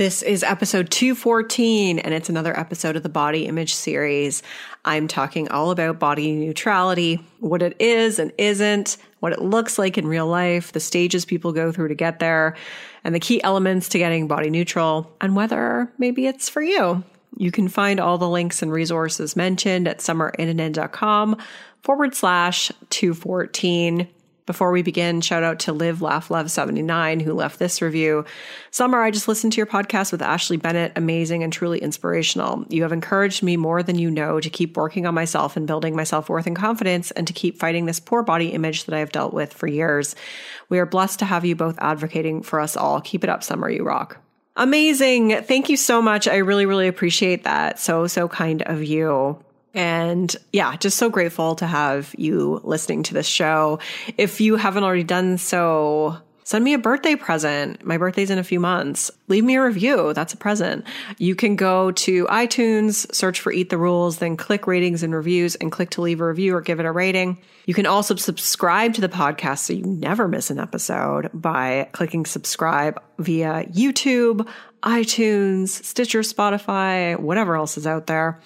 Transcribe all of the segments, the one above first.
This is episode 214, and it's another episode of the body image series. I'm talking all about body neutrality, what it is and isn't, what it looks like in real life, the stages people go through to get there, and the key elements to getting body neutral, and whether maybe it's for you. You can find all the links and resources mentioned at summerinnanen.com forward slash 214. Before we begin, shout out to Live Laugh Love 79 who left this review. Summer, I just listened to your podcast with Ashley Bennett. Amazing and truly inspirational. You have encouraged me more than you know to keep working on myself and building my self worth and confidence and to keep fighting this poor body image that I have dealt with for years. We are blessed to have you both advocating for us all. Keep it up, Summer. You rock. Amazing. Thank you so much. I really, really appreciate that. So, so kind of you. And yeah, just so grateful to have you listening to this show. If you haven't already done so, send me a birthday present. My birthday's in a few months. Leave me a review. That's a present. You can go to iTunes, search for Eat the Rules, then click ratings and reviews and click to leave a review or give it a rating. You can also subscribe to the podcast so you never miss an episode by clicking subscribe via YouTube, iTunes, Stitcher, Spotify, whatever else is out there.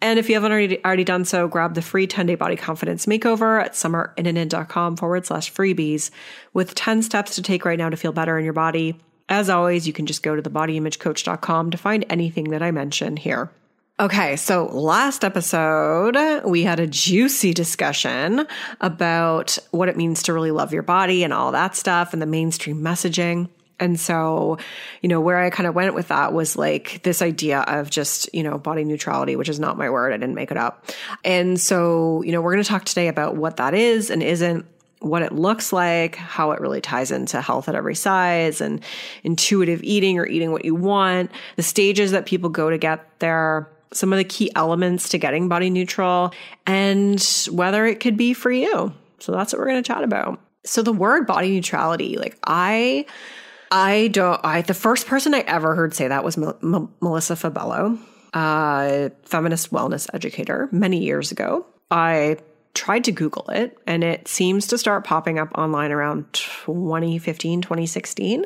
And if you haven't already, already done so, grab the free 10 day body confidence makeover at summerinnanen.com forward slash freebies with 10 steps to take right now to feel better in your body. As always, you can just go to thebodyimagecoach.com to find anything that I mention here. Okay, so last episode, we had a juicy discussion about what it means to really love your body and all that stuff and the mainstream messaging. And so, you know, where I kind of went with that was like this idea of just, you know, body neutrality, which is not my word. I didn't make it up. And so, you know, we're going to talk today about what that is and isn't, what it looks like, how it really ties into health at every size and intuitive eating or eating what you want, the stages that people go to get there, some of the key elements to getting body neutral, and whether it could be for you. So that's what we're going to chat about. So the word body neutrality, like I, I don't. I the first person I ever heard say that was M- M- Melissa Fabello, a feminist wellness educator, many years ago. I tried to Google it, and it seems to start popping up online around 2015, 2016.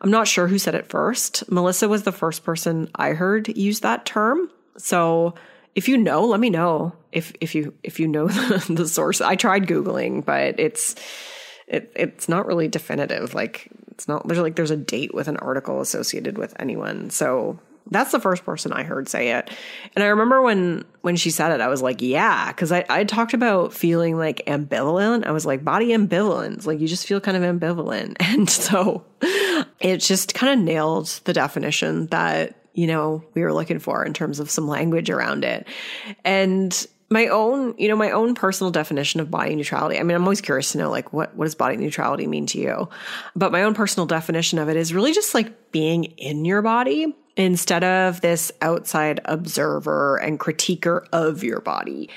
I'm not sure who said it first. Melissa was the first person I heard use that term. So if you know, let me know if if you if you know the, the source. I tried googling, but it's it, it's not really definitive. Like it's not there's like there's a date with an article associated with anyone. So that's the first person I heard say it. And I remember when when she said it, I was like, yeah, because I, I talked about feeling like ambivalent. I was like, body ambivalence. Like you just feel kind of ambivalent. And so it just kind of nailed the definition that, you know, we were looking for in terms of some language around it. And my own, you know, my own personal definition of body neutrality. I mean, I'm always curious to know like what what does body neutrality mean to you? But my own personal definition of it is really just like being in your body instead of this outside observer and critiquer of your body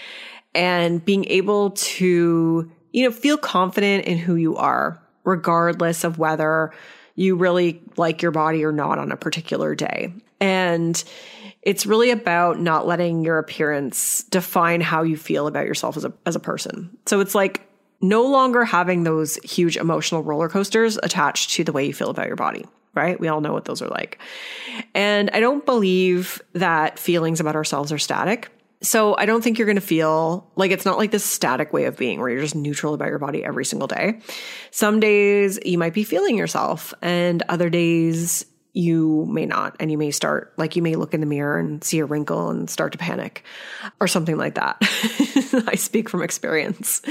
and being able to, you know, feel confident in who you are regardless of whether you really like your body or not on a particular day. And it's really about not letting your appearance define how you feel about yourself as a as a person. So it's like no longer having those huge emotional roller coasters attached to the way you feel about your body. right? We all know what those are like. And I don't believe that feelings about ourselves are static. So I don't think you're going to feel like it's not like this static way of being where you're just neutral about your body every single day. Some days you might be feeling yourself and other days you may not. And you may start, like, you may look in the mirror and see a wrinkle and start to panic or something like that. I speak from experience.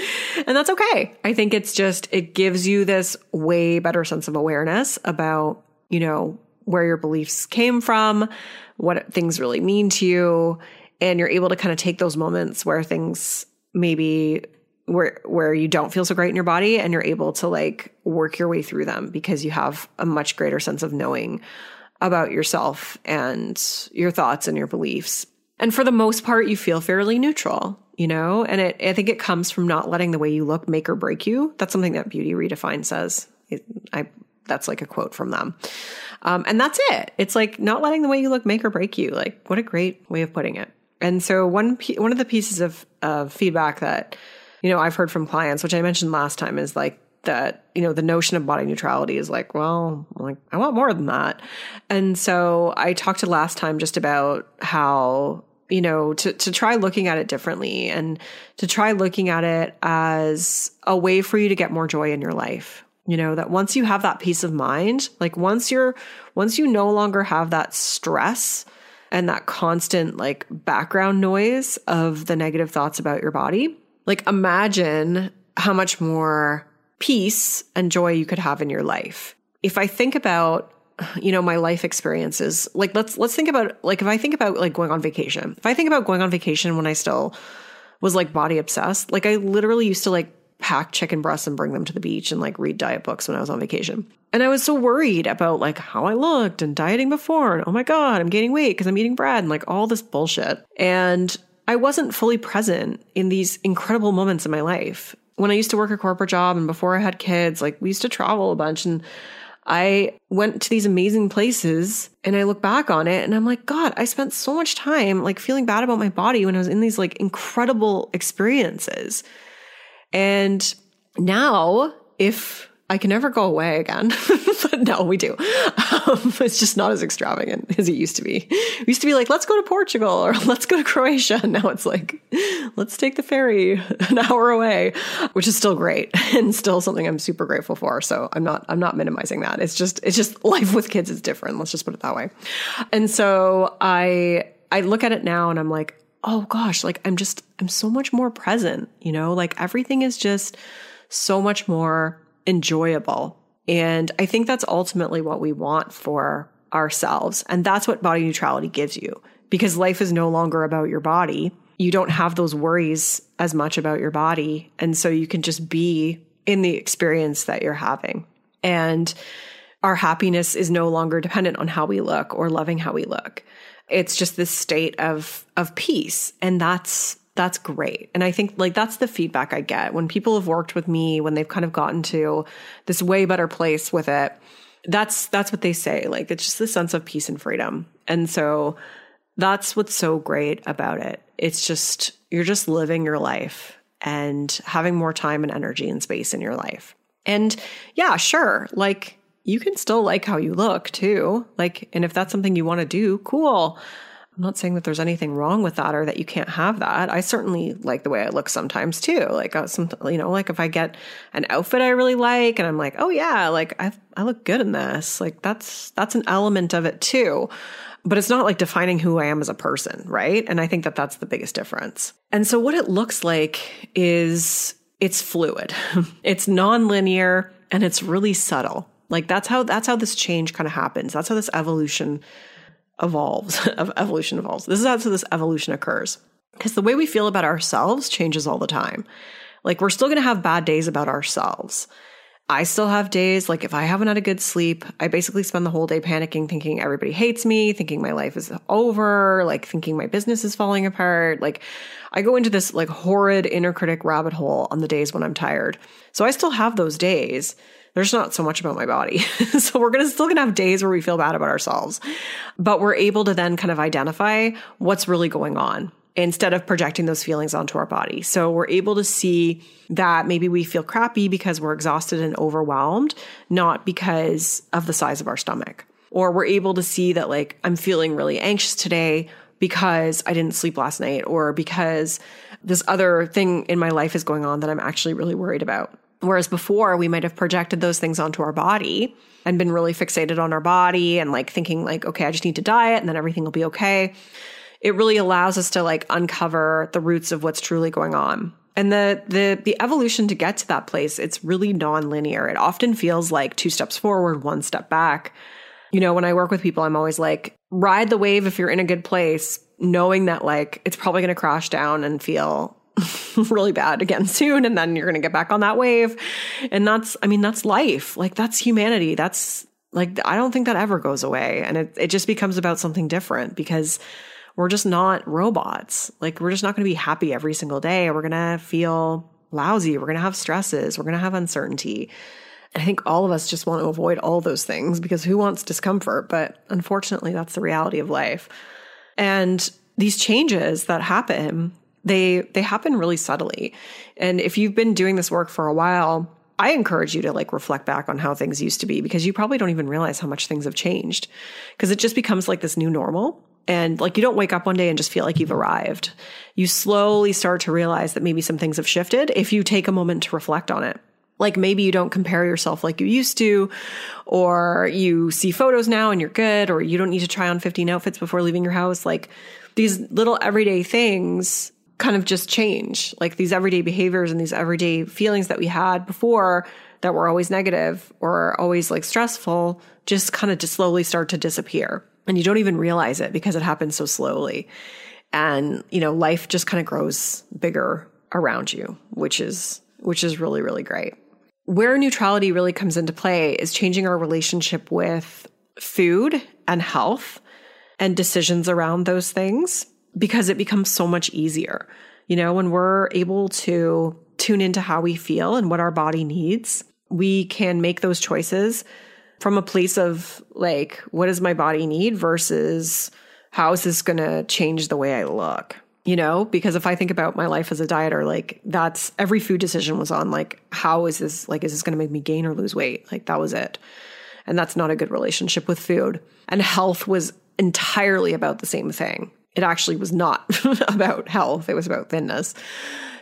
And that's okay. I think it's just, it gives you this way better sense of awareness about, you know, where your beliefs came from, what things really mean to you. And you're able to kind of take those moments where things maybe where where you don't feel so great in your body and you're able to like work your way through them because you have a much greater sense of knowing about yourself and your thoughts and your beliefs. And for the most part you feel fairly neutral, you know? And it I think it comes from not letting the way you look make or break you. That's something that Beauty Redefined says. It, I that's like a quote from them. Um, and that's it. It's like not letting the way you look make or break you. Like what a great way of putting it. And so one one of the pieces of of feedback that you know, I've heard from clients, which I mentioned last time, is like that, you know, the notion of body neutrality is like, well, like I want more than that. And so I talked to last time just about how you know to to try looking at it differently and to try looking at it as a way for you to get more joy in your life you know that once you have that peace of mind like once you're once you no longer have that stress and that constant like background noise of the negative thoughts about your body like imagine how much more peace and joy you could have in your life. If I think about you know my life experiences like let's let's think about like if i think about like going on vacation if i think about going on vacation when i still was like body obsessed like i literally used to like pack chicken breasts and bring them to the beach and like read diet books when i was on vacation and i was so worried about like how i looked and dieting before and oh my god i'm gaining weight because i'm eating bread and like all this bullshit and I wasn't fully present in these incredible moments in my life. When I used to work a corporate job and before I had kids, like we used to travel a bunch and I went to these amazing places and I look back on it and I'm like, God, I spent so much time like feeling bad about my body when I was in these like incredible experiences. And now, if I can never go away again. but no, we do. Um, it's just not as extravagant as it used to be. We used to be like, let's go to Portugal or let's go to Croatia. Now it's like, let's take the ferry an hour away, which is still great and still something I'm super grateful for. So I'm not, I'm not minimizing that. It's just, it's just life with kids is different. Let's just put it that way. And so I, I look at it now and I'm like, oh gosh, like I'm just, I'm so much more present, you know, like everything is just so much more enjoyable. And I think that's ultimately what we want for ourselves. And that's what body neutrality gives you because life is no longer about your body. You don't have those worries as much about your body. And so you can just be in the experience that you're having. And our happiness is no longer dependent on how we look or loving how we look. It's just this state of of peace. And that's that's great. And I think like that's the feedback I get when people have worked with me, when they've kind of gotten to this way better place with it. That's that's what they say. Like it's just the sense of peace and freedom. And so that's what's so great about it. It's just you're just living your life and having more time and energy and space in your life. And yeah, sure, like you can still like how you look too. Like and if that's something you want to do, cool. I'm not saying that there's anything wrong with that or that you can't have that. I certainly like the way I look sometimes too. Like uh, some, you know, like if I get an outfit I really like and I'm like, oh yeah, like I I look good in this. Like that's that's an element of it too. But it's not like defining who I am as a person, right? And I think that that's the biggest difference. And so what it looks like is it's fluid. it's nonlinear and it's really subtle. Like that's how that's how this change kind of happens. That's how this evolution evolves, evolution evolves. This is how this evolution occurs. Because the way we feel about ourselves changes all the time. Like we're still going to have bad days about ourselves. I still have days like if I haven't had a good sleep, I basically spend the whole day panicking, thinking everybody hates me, thinking my life is over, like thinking my business is falling apart. Like I go into this like horrid inner critic rabbit hole on the days when I'm tired. So I still have those days. There's not so much about my body. so we're going to still going to have days where we feel bad about ourselves, but we're able to then kind of identify what's really going on. instead of projecting those feelings onto our body. So we're able to see that maybe we feel crappy because we're exhausted and overwhelmed, not because of the size of our stomach. Or we're able to see that, like, I'm feeling really anxious today because I didn't sleep last night or because this other thing in my life is going on that I'm actually really worried about. Whereas before, we might have projected those things onto our body and been really fixated on our body and like thinking, like, okay, I just need to diet and then everything will be okay it really allows us to like uncover the roots of what's truly going on. And the the the evolution to get to that place, it's really non-linear. It often feels like two steps forward, one step back. You know, when I work with people, I'm always like, ride the wave if you're in a good place, knowing that like it's probably going to crash down and feel really bad again soon and then you're going to get back on that wave. And that's I mean, that's life. Like that's humanity. That's like I don't think that ever goes away and it it just becomes about something different because we're just not robots. Like we're just not going to be happy every single day. We're going to feel lousy. We're going to have stresses. We're going to have uncertainty. I think all of us just want to avoid all those things because who wants discomfort? But unfortunately, that's the reality of life. And these changes that happen, they they happen really subtly. And if you've been doing this work for a while, I encourage you to like reflect back on how things used to be because you probably don't even realize how much things have changed because it just becomes like this new normal. And like you don't wake up one day and just feel like you've arrived. You slowly start to realize that maybe some things have shifted if you take a moment to reflect on it. Like maybe you don't compare yourself like you used to, or you see photos now and you're good, or you don't need to try on 15 outfits before leaving your house. Like these little everyday things kind of just change. Like these everyday behaviors and these everyday feelings that we had before that were always negative or always like stressful just kind of just slowly start to disappear and you don't even realize it because it happens so slowly. And, you know, life just kind of grows bigger around you, which is, which is really, really great. Where neutrality really comes into play is changing our relationship with food and health and decisions around those things because it becomes so much easier. You know, when we're able to tune into how we feel and what our body needs, we can make those choices from a place of like, what does my body need versus how is this going to change the way I look? You know, because if I think about my life as a dieter, like that's every food decision was on like, how is this, like, is this going to make me gain or lose weight? Like, that was it. And that's not a good relationship with food. And health was entirely about the same thing. It actually was not about health, it was about thinness.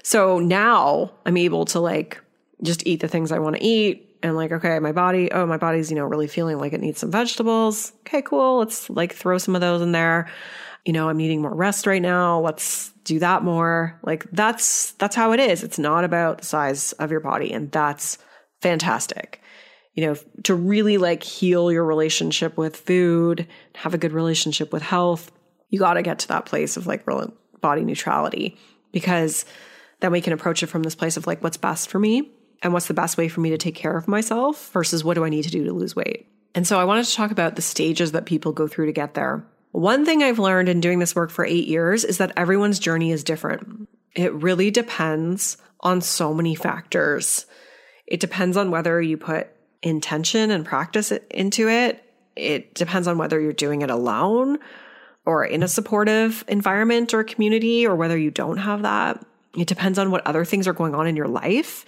So now I'm able to like just eat the things I want to eat, and like, okay, my body, oh, my body's, you know, really feeling like it needs some vegetables. Okay, cool. Let's like throw some of those in there. You know, I'm needing more rest right now. Let's do that more. Like that's that's how it is. It's not about the size of your body and that's fantastic. You know, to really like heal your relationship with food, have a good relationship with health, you got to get to that place of like real body neutrality because then we can approach it from this place of like what's best for me and what's the best way for me to take care of myself versus what do I need to do to lose weight. And so I wanted to talk about the stages that people go through to get there. One thing I've learned in doing this work for eight years is that everyone's journey is different. It really depends on so many factors. It depends on whether you put intention and practice into it. It depends on whether you're doing it alone or in a supportive environment or community or whether you don't have that. It depends on what other things are going on in your life.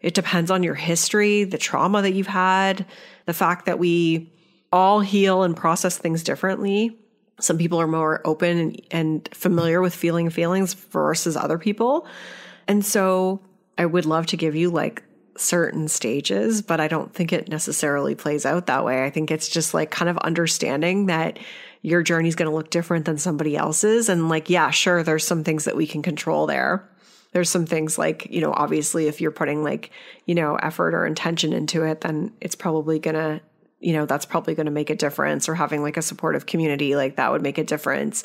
It depends on your history, the trauma that you've had, the fact that we all heal and process things differently. Some people are more open and, and familiar with feeling feelings versus other people. And so I would love to give you like certain stages, but I don't think it necessarily plays out that way. I think it's just like kind of understanding that your journey is going to look different than somebody else's. And like, yeah, sure, there's some things that we can control there there's some things like, you know, obviously if you're putting like, you know, effort or intention into it, then it's probably going to, you know, that's probably going to make a difference or having like a supportive community like that would make a difference.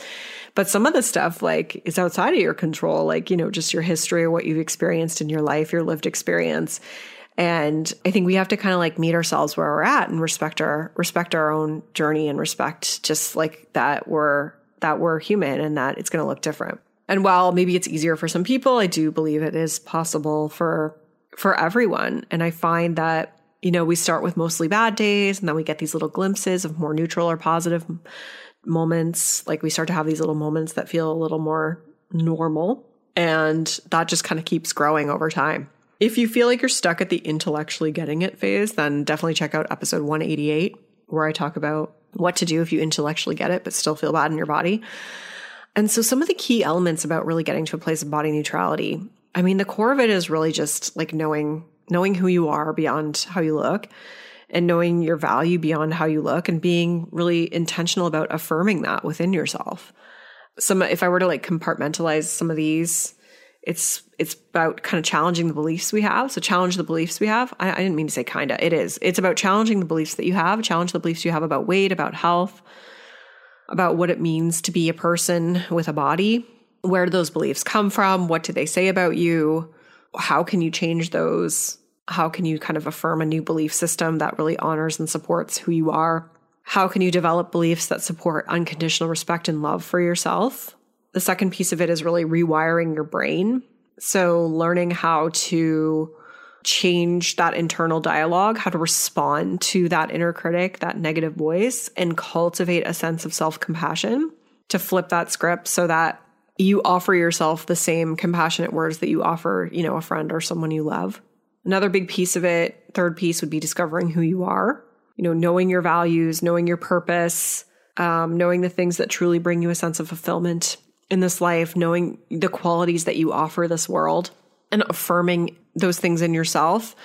But some of the stuff like is outside of your control, like, you know, just your history or what you've experienced in your life, your lived experience. And I think we have to kind of like meet ourselves where we're at and respect our respect our own journey and respect just like that we're that we're human and that it's going to look different. And while maybe it's easier for some people, I do believe it is possible for for everyone. And I find that you know, we start with mostly bad days and then we get these little glimpses of more neutral or positive moments. Like we start to have these little moments that feel a little more normal. And that just kind of keeps growing over time. If you feel like you're stuck at the intellectually getting it phase, then definitely check out episode 188, where I talk about what to do if you intellectually get it, but still feel bad in your body. And so, some of the key elements about really getting to a place of body neutrality I mean, the core of it is really just like knowing knowing who you are beyond how you look and knowing your value beyond how you look and being really intentional about affirming that within yourself. Some if I were to like compartmentalize some of these, it's it's about kind of challenging the beliefs we have. So challenge the beliefs we have. I, I didn't mean to say kinda. It is. It's about challenging the beliefs that you have, challenge the beliefs you have about weight, about health, about what it means to be a person with a body. Where do those beliefs come from? What do they say about you? How can you change those? How can you kind of affirm a new belief system that really honors and supports who you are? How can you develop beliefs that support unconditional respect and love for yourself? The second piece of it is really rewiring your brain. So, learning how to change that internal dialogue, how to respond to that inner critic, that negative voice, and cultivate a sense of self compassion to flip that script so that you offer yourself the same compassionate words that you offer, you know, a friend or someone you love. Another big piece of it, third piece would be discovering who you are, you know, knowing your values, knowing your purpose, um, knowing the things that truly bring you a sense of fulfillment in this life, knowing the qualities that you offer this world and affirming those things in yourself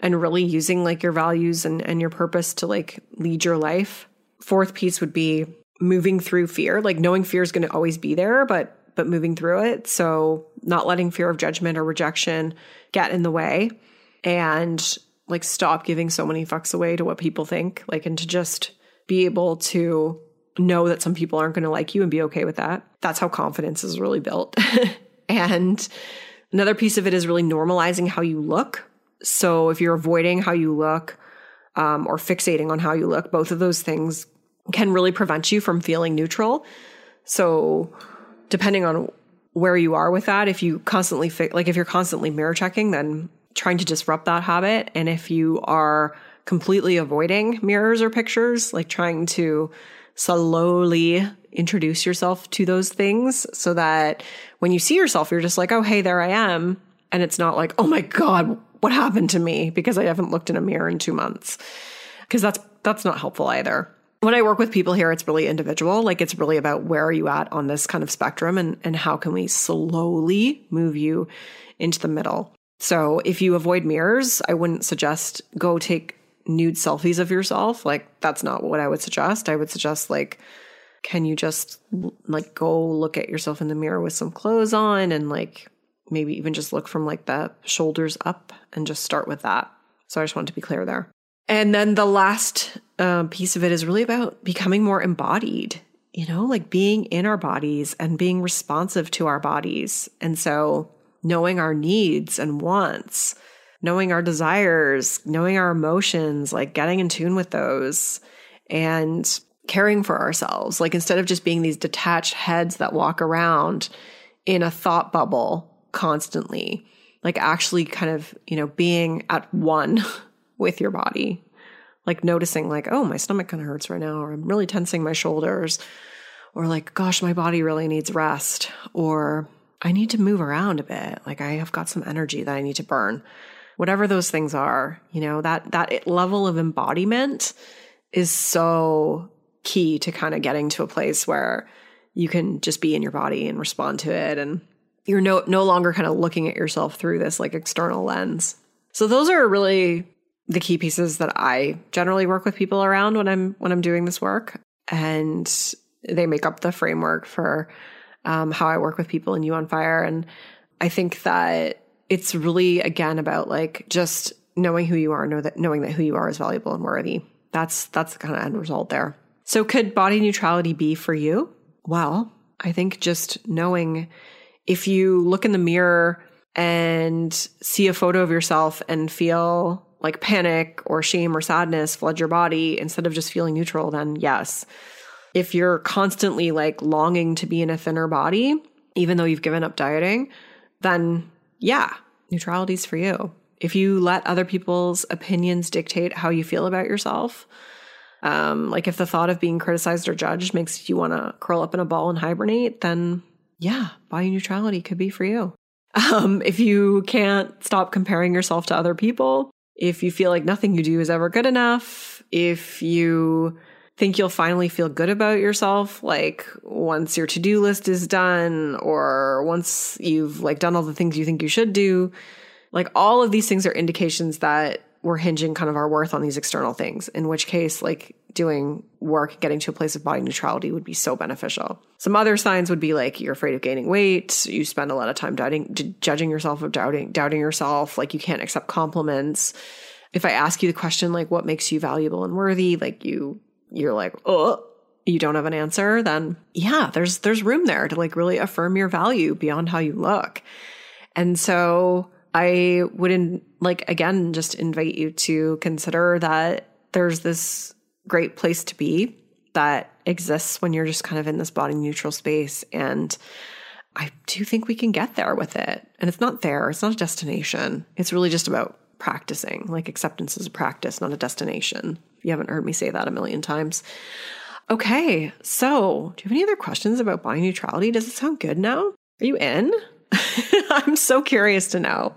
and really using like your values and, and your purpose to like lead your life. Fourth piece would be moving through fear, like knowing fear is going to always be there, but but moving through it. So not letting fear of judgment or rejection get in the way and like stop giving so many fucks away to what people think, like, and to just be able to know that some people aren't going to like you and be okay with that. That's how confidence is really built. and another piece of it is really normalizing how you look. So if you're avoiding how you look um, or fixating on how you look, both of those things can really prevent you from feeling neutral. So depending on where you are with that, if you constantly fi- like if you're constantly mirror checking, then trying to disrupt that habit. And if you are completely avoiding mirrors or pictures, like trying to slowly introduce yourself to those things so that when you see yourself, you're just like, oh, hey, there I am. And it's not like, oh my God, what happened to me? Because I haven't looked in a mirror in two months. Because that's that's not helpful either when I work with people here, it's really individual. Like it's really about where are you at on this kind of spectrum and, and how can we slowly move you into the middle. So if you avoid mirrors, I wouldn't suggest go take nude selfies of yourself. Like that's not what I would suggest. I would suggest like, can you just like go look at yourself in the mirror with some clothes on and like maybe even just look from like the shoulders up and just start with that. So I just wanted to be clear there. And then the last uh, piece of it is really about becoming more embodied, you know, like being in our bodies and being responsive to our bodies. And so knowing our needs and wants, knowing our desires, knowing our emotions, like getting in tune with those and caring for ourselves. Like instead of just being these detached heads that walk around in a thought bubble constantly, like actually kind of, you know, being at one with your body. Like noticing, like, oh, my stomach kind of hurts right now, or I'm really tensing my shoulders, or like, gosh, my body really needs rest, or I need to move around a bit. Like I have got some energy that I need to burn. Whatever those things are, you know, that that level of embodiment is so key to kind of getting to a place where you can just be in your body and respond to it and you're no no longer kind of looking at yourself through this like external lens. So those are really the key pieces that I generally work with people around when I'm when I'm doing this work, and they make up the framework for um, how I work with people in You on Fire. And I think that it's really again about like just knowing who you are, know that knowing that who you are is valuable and worthy. That's that's the kind of end result there. So could body neutrality be for you? Well, I think just knowing if you look in the mirror and see a photo of yourself and feel like panic or shame or sadness flood your body instead of just feeling neutral, then yes. If you're constantly like longing to be in a thinner body, even though you've given up dieting, then yeah, neutrality is for you. If you let other people's opinions dictate how you feel about yourself, um, like if the thought of being criticized or judged makes you want to curl up in a ball and hibernate, then yeah, body neutrality could be for you. Um, if you can't stop comparing yourself to other people, if you feel like nothing you do is ever good enough, if you think you'll finally feel good about yourself like once your to-do list is done or once you've like done all the things you think you should do. Like all of these things are indications that we're hinging kind of our worth on these external things in which case like doing work getting to a place of body neutrality would be so beneficial. Some other signs would be like you're afraid of gaining weight you spend a lot of time doubting judging yourself of doubting doubting yourself like you can't accept compliments. If i ask you the question like what makes you valuable and worthy like you you're like, oh, you don't have an answer, then yeah, there's there's room there to like really affirm your value beyond how you look. And so I wouldn't like again just invite you to consider that there's this great place to be that exists when you're just kind of in this body neutral space and I do think we can get there with it. And it's not there, it's not a destination. It's really just about practicing. Like acceptance is a practice, not a destination. You haven't heard me say that a million times. Okay, so do you have any other questions about body neutrality? Does it sound good now? Are you in? I'm so curious to know.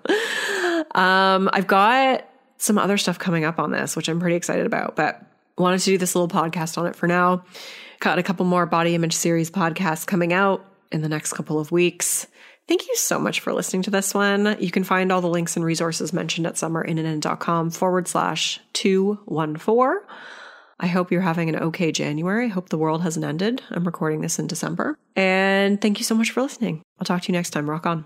Um, I've got some other stuff coming up on this, which I'm pretty excited about, but wanted to do this little podcast on it for now. Got a couple more body image series podcasts coming out in the next couple of weeks. Thank you so much for listening to this one. You can find all the links and resources mentioned at summerinnanen.com forward slash 214. I hope you're having an okay January. I hope the world hasn't ended. I'm recording this in December. And thank you so much for listening. I'll talk to you next time. Rock on.